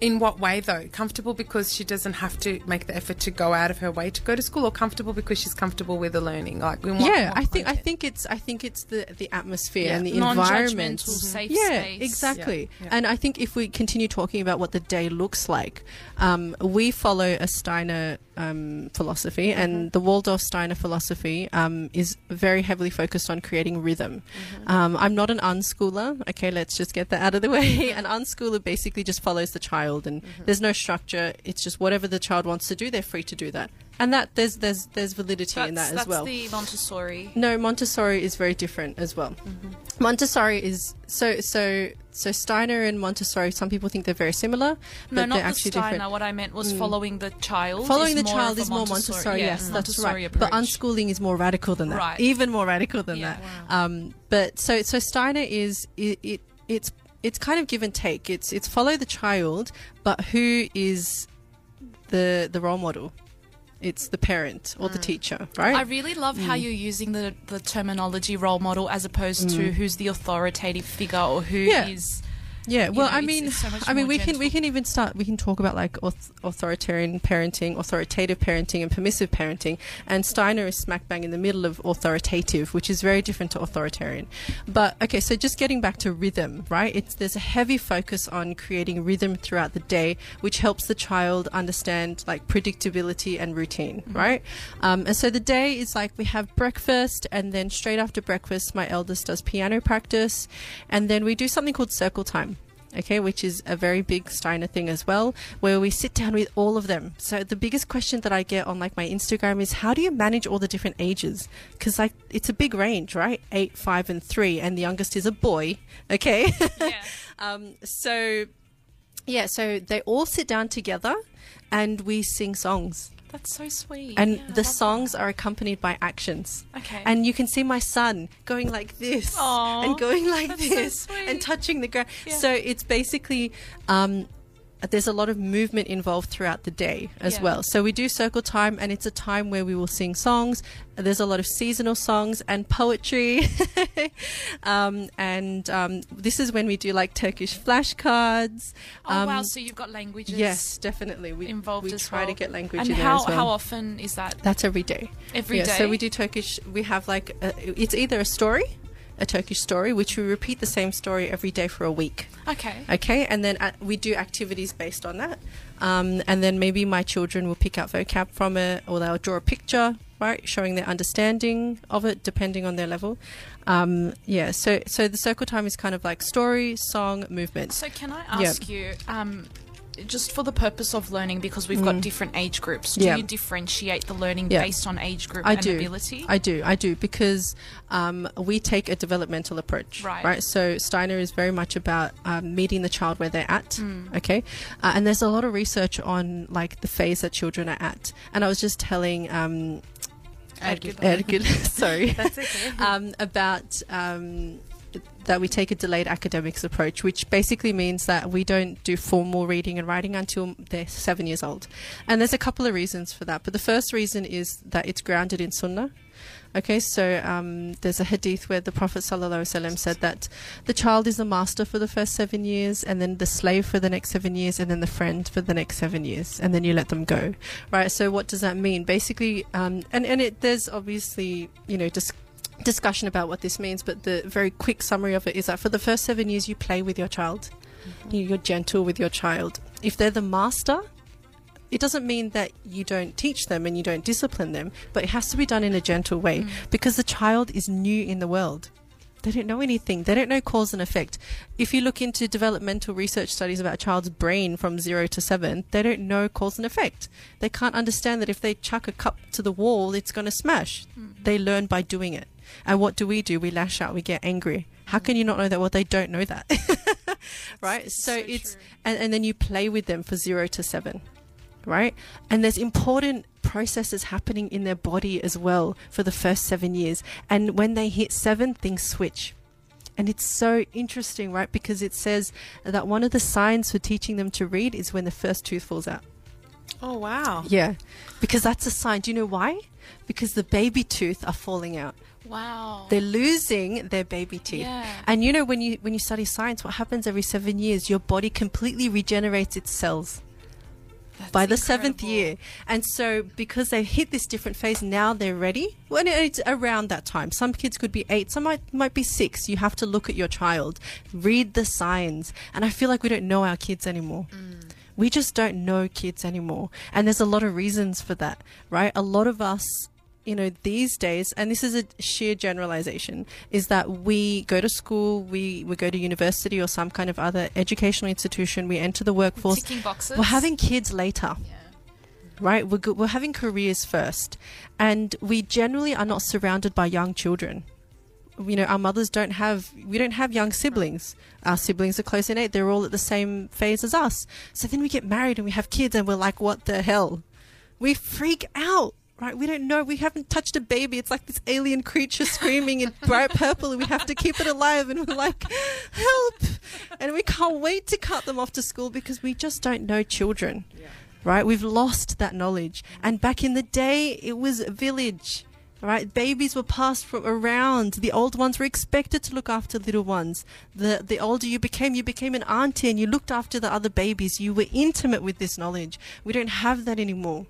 in what way though? Comfortable because she doesn't have to make the effort to go out of her way to go to school or comfortable because she's comfortable with the learning? Like in what, yeah what i think i think it's i think it's the the atmosphere Yeah. and the environment. safe yeah space. exactly. Yeah, yeah. and i think if we continue talking about what the day looks like um, we follow a steiner um, philosophy Mm-hmm. and the waldorf steiner philosophy um, is very heavily focused on creating rhythm Mm-hmm. um, i'm not an unschooler okay let's just get that out of the way an unschooler basically just follows the child and Mm-hmm. there's no structure it's just whatever the child wants to do they're free to do that and that there's there's there's validity That's, in that as well. that's the Montessori. no, Montessori is very different as well. Mm-hmm. Montessori is so so so Steiner and Montessori. Some people think they're very similar, but No, not they're the actually Steiner. different. Mm. What I meant was following the child. Following the child is more Montessori. yeah, yes, that's Montessori right. But unschooling is more radical than that. Right. Even more radical than Yeah. that. Um, but so so Steiner is it, it it's it's kind of give and take. It's it's follow the child, but who is the the role model? It's the parent or the mm. teacher, right? I really love how mm. you're using the, the terminology role model as opposed to mm. who's the authoritative figure or who is. Yeah. Well, know, I mean, it's so I mean, we can we can even start. We can talk about like auth- authoritarian parenting, authoritative parenting, and permissive parenting. And Steiner is smack bang in the middle of authoritative, which is very different to authoritarian. But okay, so just getting back to rhythm, right? It's there's a heavy focus on creating rhythm throughout the day, which helps the child understand like predictability and routine, right? Um, and so the day is like we have breakfast, and then straight after breakfast, my eldest does piano practice, and then we do something called circle time okay, which is a very big Steiner thing as well, where we sit down with all of them. So the biggest question that I get on like my Instagram is how do you manage all the different ages? Because like it's a big range, right? Eight, five, and three, and the youngest is a boy. Okay, Yeah. um, so yeah, so they all sit down together, and we sing songs. That's so sweet. And Yeah, the songs are accompanied by actions. Okay. And you can see my son going like this Aw, and going like that's so this and touching the ground. Yeah. So it's basically um, there's a lot of movement involved throughout the day as Yeah. well. So we do circle time, and it's a time where we will sing songs. There's a lot of seasonal songs and poetry, um, and um, this is when we do like Turkish flashcards. oh Um, wow! So you've got languages. Yes, definitely. We Involved we as try well. to get language And in there how as well. how often is that? That's every day. Every day. yeah, So we do Turkish. We have like a, it's either a story, a Turkish story, which we repeat the same story every day for a week. Okay. Okay, and then uh, we do activities based on that. Um, and then maybe my children will pick out vocab from it, or they'll draw a picture, right, showing their understanding of it, depending on their level. Um, yeah. So so the circle time is kind of like story, song, movement. So can I Yeah. ask you, um, just for the purpose of learning, because we've got different age groups, do Mm. Yeah. you differentiate the learning Yeah. based on age group I and do. ability? I do. I do because um, we take a developmental approach. Right. Right. So Steiner is very much about um, meeting the child where they're at. Mm. Okay. Uh, and there's a lot of research on like the phase that children are at. And I was just telling. Um, Ergül. Ergül, sorry. That's okay. um, about um, that we take a delayed academics approach, which basically means that we don't do formal reading and writing until they're seven years old. And there's a couple of reasons for that. But the first reason is that it's grounded in Sunnah. Okay, so um, there's a hadith where the Prophet ﷺ said that the child is the master for the first seven years, and then the slave for the next seven years, and then the friend for the next seven years, and then you let them go. Right. So what does that mean? Basically, um, and and it, there's obviously you know dis- discussion about what this means, but the very quick summary of it is that for the first seven years, you play with your child. Mm-hmm. You- You're gentle with your child. If they're the master, it doesn't mean that you don't teach them and you don't discipline them, but it has to be done in a gentle way mm. because the child is new in the world. They don't know anything. They don't know cause and effect. If you look into developmental research studies about a child's brain from zero to seven, they don't know cause and effect. They can't understand that if they chuck a cup to the wall, it's going to smash. Mm-hmm. They learn by doing it. And what do we do? We lash out. We get angry. How can you not know that? Well, they don't know that. right? It's so so it's, and, and then you play with them for zero to seven right? And there's important processes happening in their body as well for the first seven years. And when they hit seven, things switch. And it's so interesting, right? Because it says that one of the signs for teaching them to read is when the first tooth falls out. Oh wow. Yeah, because that's a sign. Do you know why? Because the baby tooth are falling out. Wow. They're losing their baby teeth. Yeah. And you know when you when you study science, what happens every seven years? Your body completely regenerates its cells by the seventh year. And so because they've hit this different phase, now they're ready. When it's around that time. Some kids could be eight, some might might be six. You have to look at your child, read the signs. And I feel like we don't know our kids anymore. Mm. We just don't know kids anymore. And there's a lot of reasons for that, right? A lot of us you know, these days, and this is a sheer generalization, is that we go to school, we, we go to university or some kind of other educational institution, we enter the workforce. Ticking boxes. We're having kids later. Right? We're, we're having careers first. And we generally are not surrounded by young children. You know, our mothers don't have, we don't have young siblings. Our siblings are close in age. They're all at the same phase as us. So then we get married and we have kids and we're like, what the hell? We freak out. Right, we don't know. We haven't touched a baby. It's like this alien creature screaming in bright purple, and we have to keep it alive. And we're like, "Help!" And we can't wait to cut them off to school because we just don't know children. Right, we've lost that knowledge. And back in the day, it was a village. Right, babies were passed from around. The old ones were expected to look after little ones. The the older you became, you became an auntie, and you looked after the other babies. You were intimate with this knowledge. We don't have that anymore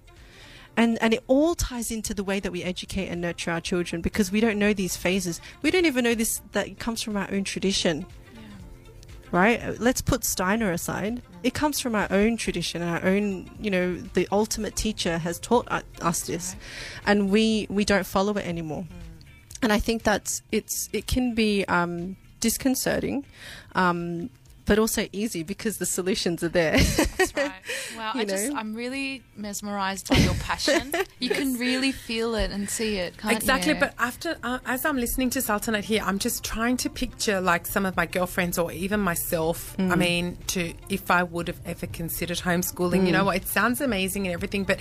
and and it all ties into the way that we educate and nurture our children because we don't know these phases. We don't even know this that it comes from our own tradition. Right? Uh, let's put steiner aside. It comes from our own tradition our own you know the ultimate teacher has taught us this. And we we don't follow it anymore. And i think that's it's it can be um disconcerting. Um but also easy because the solutions are there That's right. Wow, You I just know? I'm really mesmerized by your passion. You can really feel it and see it, can't Exactly, you? but after uh, as I'm listening to Sultanate here, I'm just trying to picture like some of my girlfriends or even myself. Mm. I mean, to if I would have ever considered homeschooling, you Mm. know what? It sounds amazing and everything, but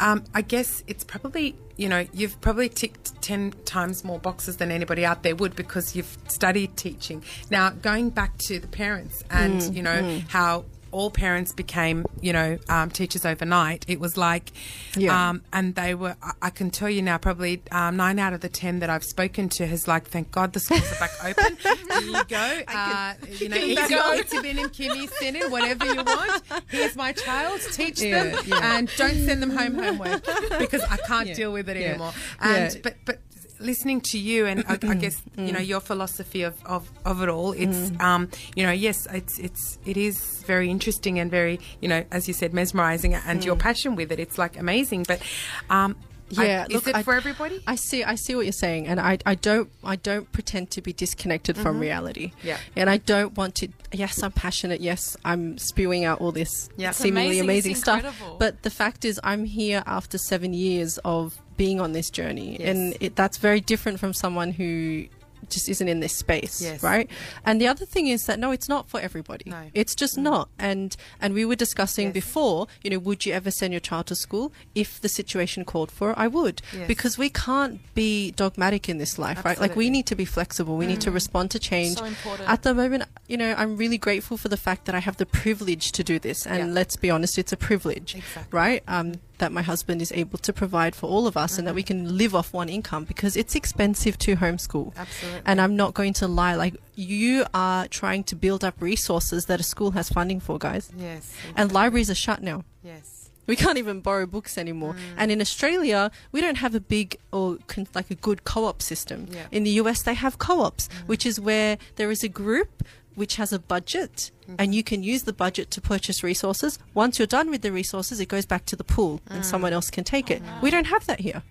um, I guess it's probably you know you've probably ticked ten times more boxes than anybody out there would because you've studied teaching. Now, going back to the parents and Mm, you know how. All parents became, you know, um, teachers overnight. It was like, Yeah. um, and they were I, I can tell you now probably um, nine out of the ten that I've spoken to has like thank god the schools are back open here you go uh, you know it's go. it's been in Kimmy send in whatever you want here's my child teach them Yeah, yeah. and don't send them home homework because I can't Yeah, deal with it yeah, anymore and yeah. but but listening to you and I, I guess you know your philosophy of, of, of it all it's um you know yes it's it's it is very interesting and very you know as you said mesmerizing and your passion with it. It's like amazing. But um I- Yeah, is look, it I- for everybody I see. I see what you're saying, and I, I don't. I don't pretend to be disconnected from reality. Mm-hmm. Yeah. And I don't want to. Yes, I'm passionate. Yes, I'm spewing out all this Yeah. Seemingly amazing, amazing, stuff. But the fact is, I'm here after seven years of being on this journey, Yes. and it, that's very different from someone who just isn't in this space, Yes. right? And the other thing is that no, it's not for everybody. No. It's just not. And and we were discussing Yes. before, you know, would you ever send your child to school if the situation called for it? I would, Yes. because we can't be dogmatic in this life, right? Like we need to be flexible. We need to respond to change. So important. At the moment, you know, I'm really grateful for the fact that I have the privilege to do this. And Yeah. let's be honest, it's a privilege, Exactly. right? Um, that my husband is able to provide for all of us and that we can live off one income because it's expensive to homeschool. Absolutely. And I'm not going to lie, like you are trying to build up resources that a school has funding for, guys. yes And libraries are shut now. yes We can't even borrow books anymore. Mm. And in Australia, we don't have a big or con- like a good co-op system. Yeah. Mm. In the US, they have co-ops, which is where there is a group which has a budget Mm-hmm. and you can use the budget to purchase resources. Once you're done with the resources, it goes back to the pool Mm. and someone else can take Oh, it. We don't have that here.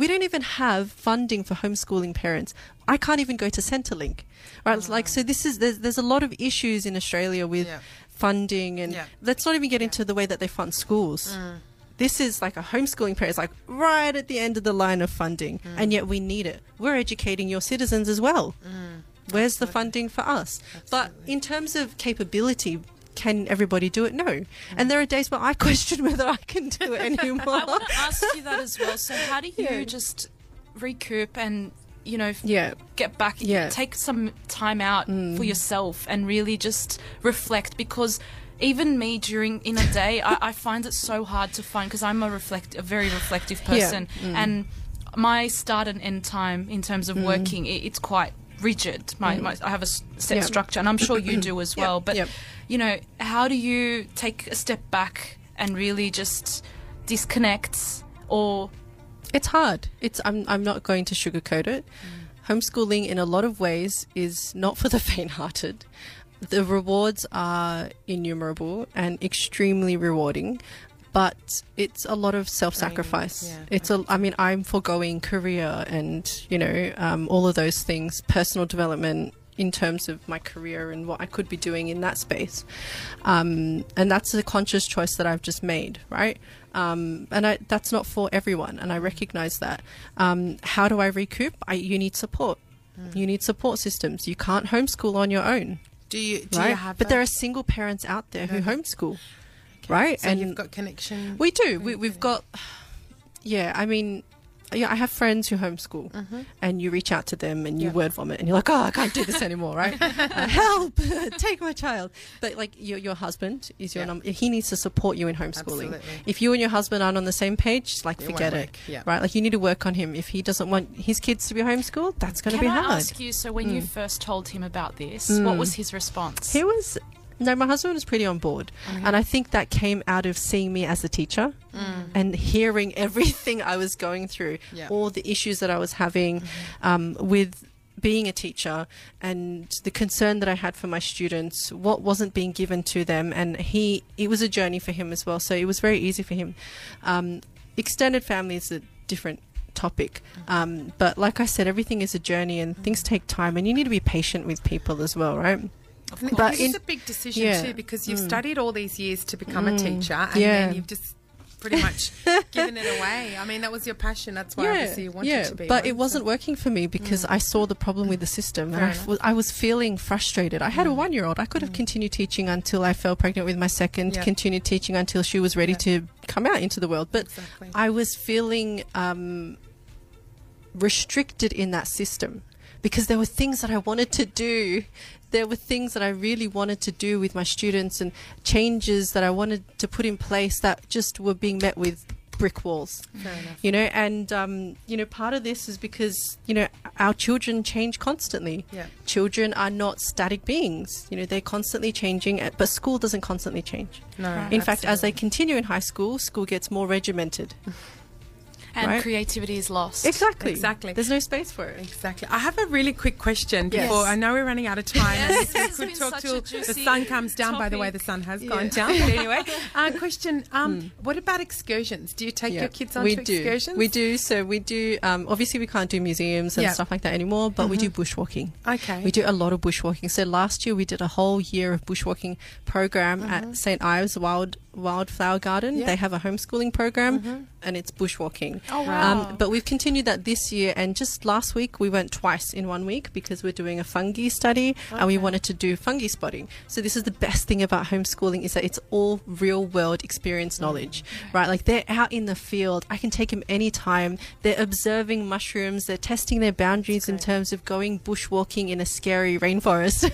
We don't even have funding for homeschooling parents. I can't even go to Centrelink. Right? It's Like so this is there's there's a lot of issues in Australia with Yeah. funding and Yeah. let's not even get into the way that they fund schools. This is like a homeschooling parent. It's like right at the end of the line of funding, and yet we need it. We're educating your citizens as well. Where's the funding for us? But in terms of capability, can everybody do it? No. And mm. there are days where I question whether I can do it anymore. I want to ask you that as well. So how do you Yeah. just recoup and you know yeah. get back, Yeah. take some time out mm. for yourself and really just reflect because even me during in a day, I, I find it so hard to find because I'm a reflect a very reflective person, Mm. and my start and end time in terms of mm. working, it, it's quite rigid. My, my I have a set Mm. Yeah. structure, and I'm sure you do as well. But yep. you know, how do you take a step back and really just disconnect or It's hard. It's I'm I'm not going to sugarcoat it. Homeschooling in a lot of ways is not for the faint-hearted. The rewards are innumerable and extremely rewarding, but it's a lot of self-sacrifice. yeah, it's a I mean I'm foregoing career and you know um, all of those things, personal development in terms of my career and what I could be doing in that space. Um, and that's a conscious choice that I've just made, right? Um, and I, that's not for everyone, and I recognize that. Um, how do I recoup? I, you need support. You need support systems. You can't homeschool on your own, Do you do right? you have? but there are single parents out there who homeschool, right? so and you've got connection. we do. We, we've got, yeah. I mean, yeah. I have friends who homeschool, and you reach out to them and you Yeah. word vomit, and you're like, "Oh, I can't do this anymore, right? Uh, help! Take my child." But like, your your husband is your Yeah. number. He needs to support you in homeschooling. Absolutely. If you and your husband aren't on the same page, it's like It forget it. Yeah. right? Like you need to work on him. If he doesn't want his kids to be homeschooled, that's going to Can be I hard. ask you? So when you Mm. first told him about this, what was his response? He was no, my husband was pretty on board, and I think that came out of seeing me as a teacher and hearing everything I was going through, all the issues that I was having um, with being a teacher, and the concern that I had for my students, what wasn't being given to them, and he it was a journey for him as well. So it was very easy for him. Um, extended family is a different topic. Um, but like I said, everything is a journey and things take time and you need to be patient with people as well, right? But But it's a big decision yeah. too because you've Mm. studied all these years to become a teacher, and Yeah. then you've just pretty much given it away. I mean, that was your passion. That's why obviously you wanted yeah, to be. but right? it wasn't So- working for me because I saw the problem with the system, Fair and I, was, feeling frustrated. I had a one-year-old. I could have continued teaching until I fell pregnant with my second. Yeah. Continued teaching until she was ready Yeah. to come out into the world. But Exactly. I was feeling um, restricted in that system because there were things that I wanted to do. There were things that I really wanted to do with my students and changes that I wanted to put in place that just were being met with brick walls. Fair enough. you know and um, you know part of this is because you know our children change constantly. Yeah. children are not static beings. You know they're constantly changing but school doesn't constantly change. No. in fact as they continue in high school school gets more regimented and right. creativity is lost. exactly Exactly. there's no space for it Exactly. I have a really quick question Yes. before I know we're running out of time. Yes, we has could been talk such till the sun comes down. By the way, the sun has Yeah. gone down. But anyway, uh, question: um, What about excursions? Do you take Yeah. your kids on we to do. excursions? We do. So we do. Um, obviously, we can't do museums and Yeah. stuff like that anymore, but we do bushwalking. Okay. We do a lot of bushwalking. So last year we did a whole year of bushwalking program at St Ives Wild Wildflower Garden. Yeah. They have a homeschooling program, and it's bushwalking. Oh wow! Um, but we've continued that this year, and just last week we went twice in one week because we're doing a fungi study, and we wanted to do fungi spotting. So this is the best thing about homeschooling is that it's all real world experience knowledge, right? Like they're out in the field. I can take them anytime. They're observing mushrooms. They're testing their boundaries in terms of going bushwalking in a scary rainforest,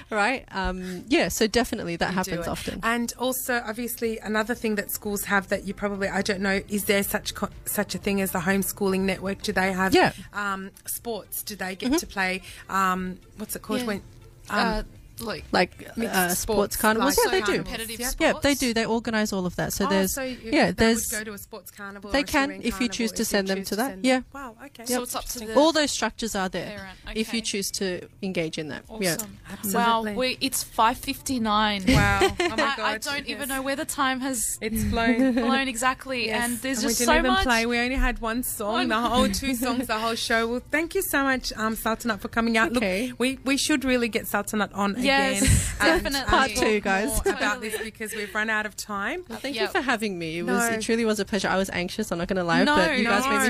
right? Um, yeah. So definitely that You happens often. And also, obviously, another thing that schools have that you probably I don't know is there such co- such a thing as the homeschooling network? Do they have Yeah. um, sports? Do they get to play? Um, what's it called? Yeah. When um, uh, like like uh, sports, sports carnivals. like yeah, they do. competitive Yeah. Yeah, they do. They organise all of that. So oh, there's so you, yeah, they there's would go to a sports carnival. they can if you choose to send them choose to that. send Yeah. Wow. Okay. So it's up to the all those structures are there parent. if you choose to engage in that. Awesome. Yeah. Absolutely. Wow, we, it's five fifty nine. Wow. Oh my I, god. I don't even know where the time has It's flown. flown exactly, Yes. and there's we just didn't so even much. play. We only had one song, One. the whole two songs, the whole show. Well, thank you so much, um, Saltanat, for coming out. Okay. Look, we, we should really get Saltanat on Yes, again. and, definitely. Part talk two, guys. about this because we've run out of time. Thank Yep. you for having me. It was No. it truly was a pleasure. I was anxious. I'm not going to lie, No, but you guys made me feel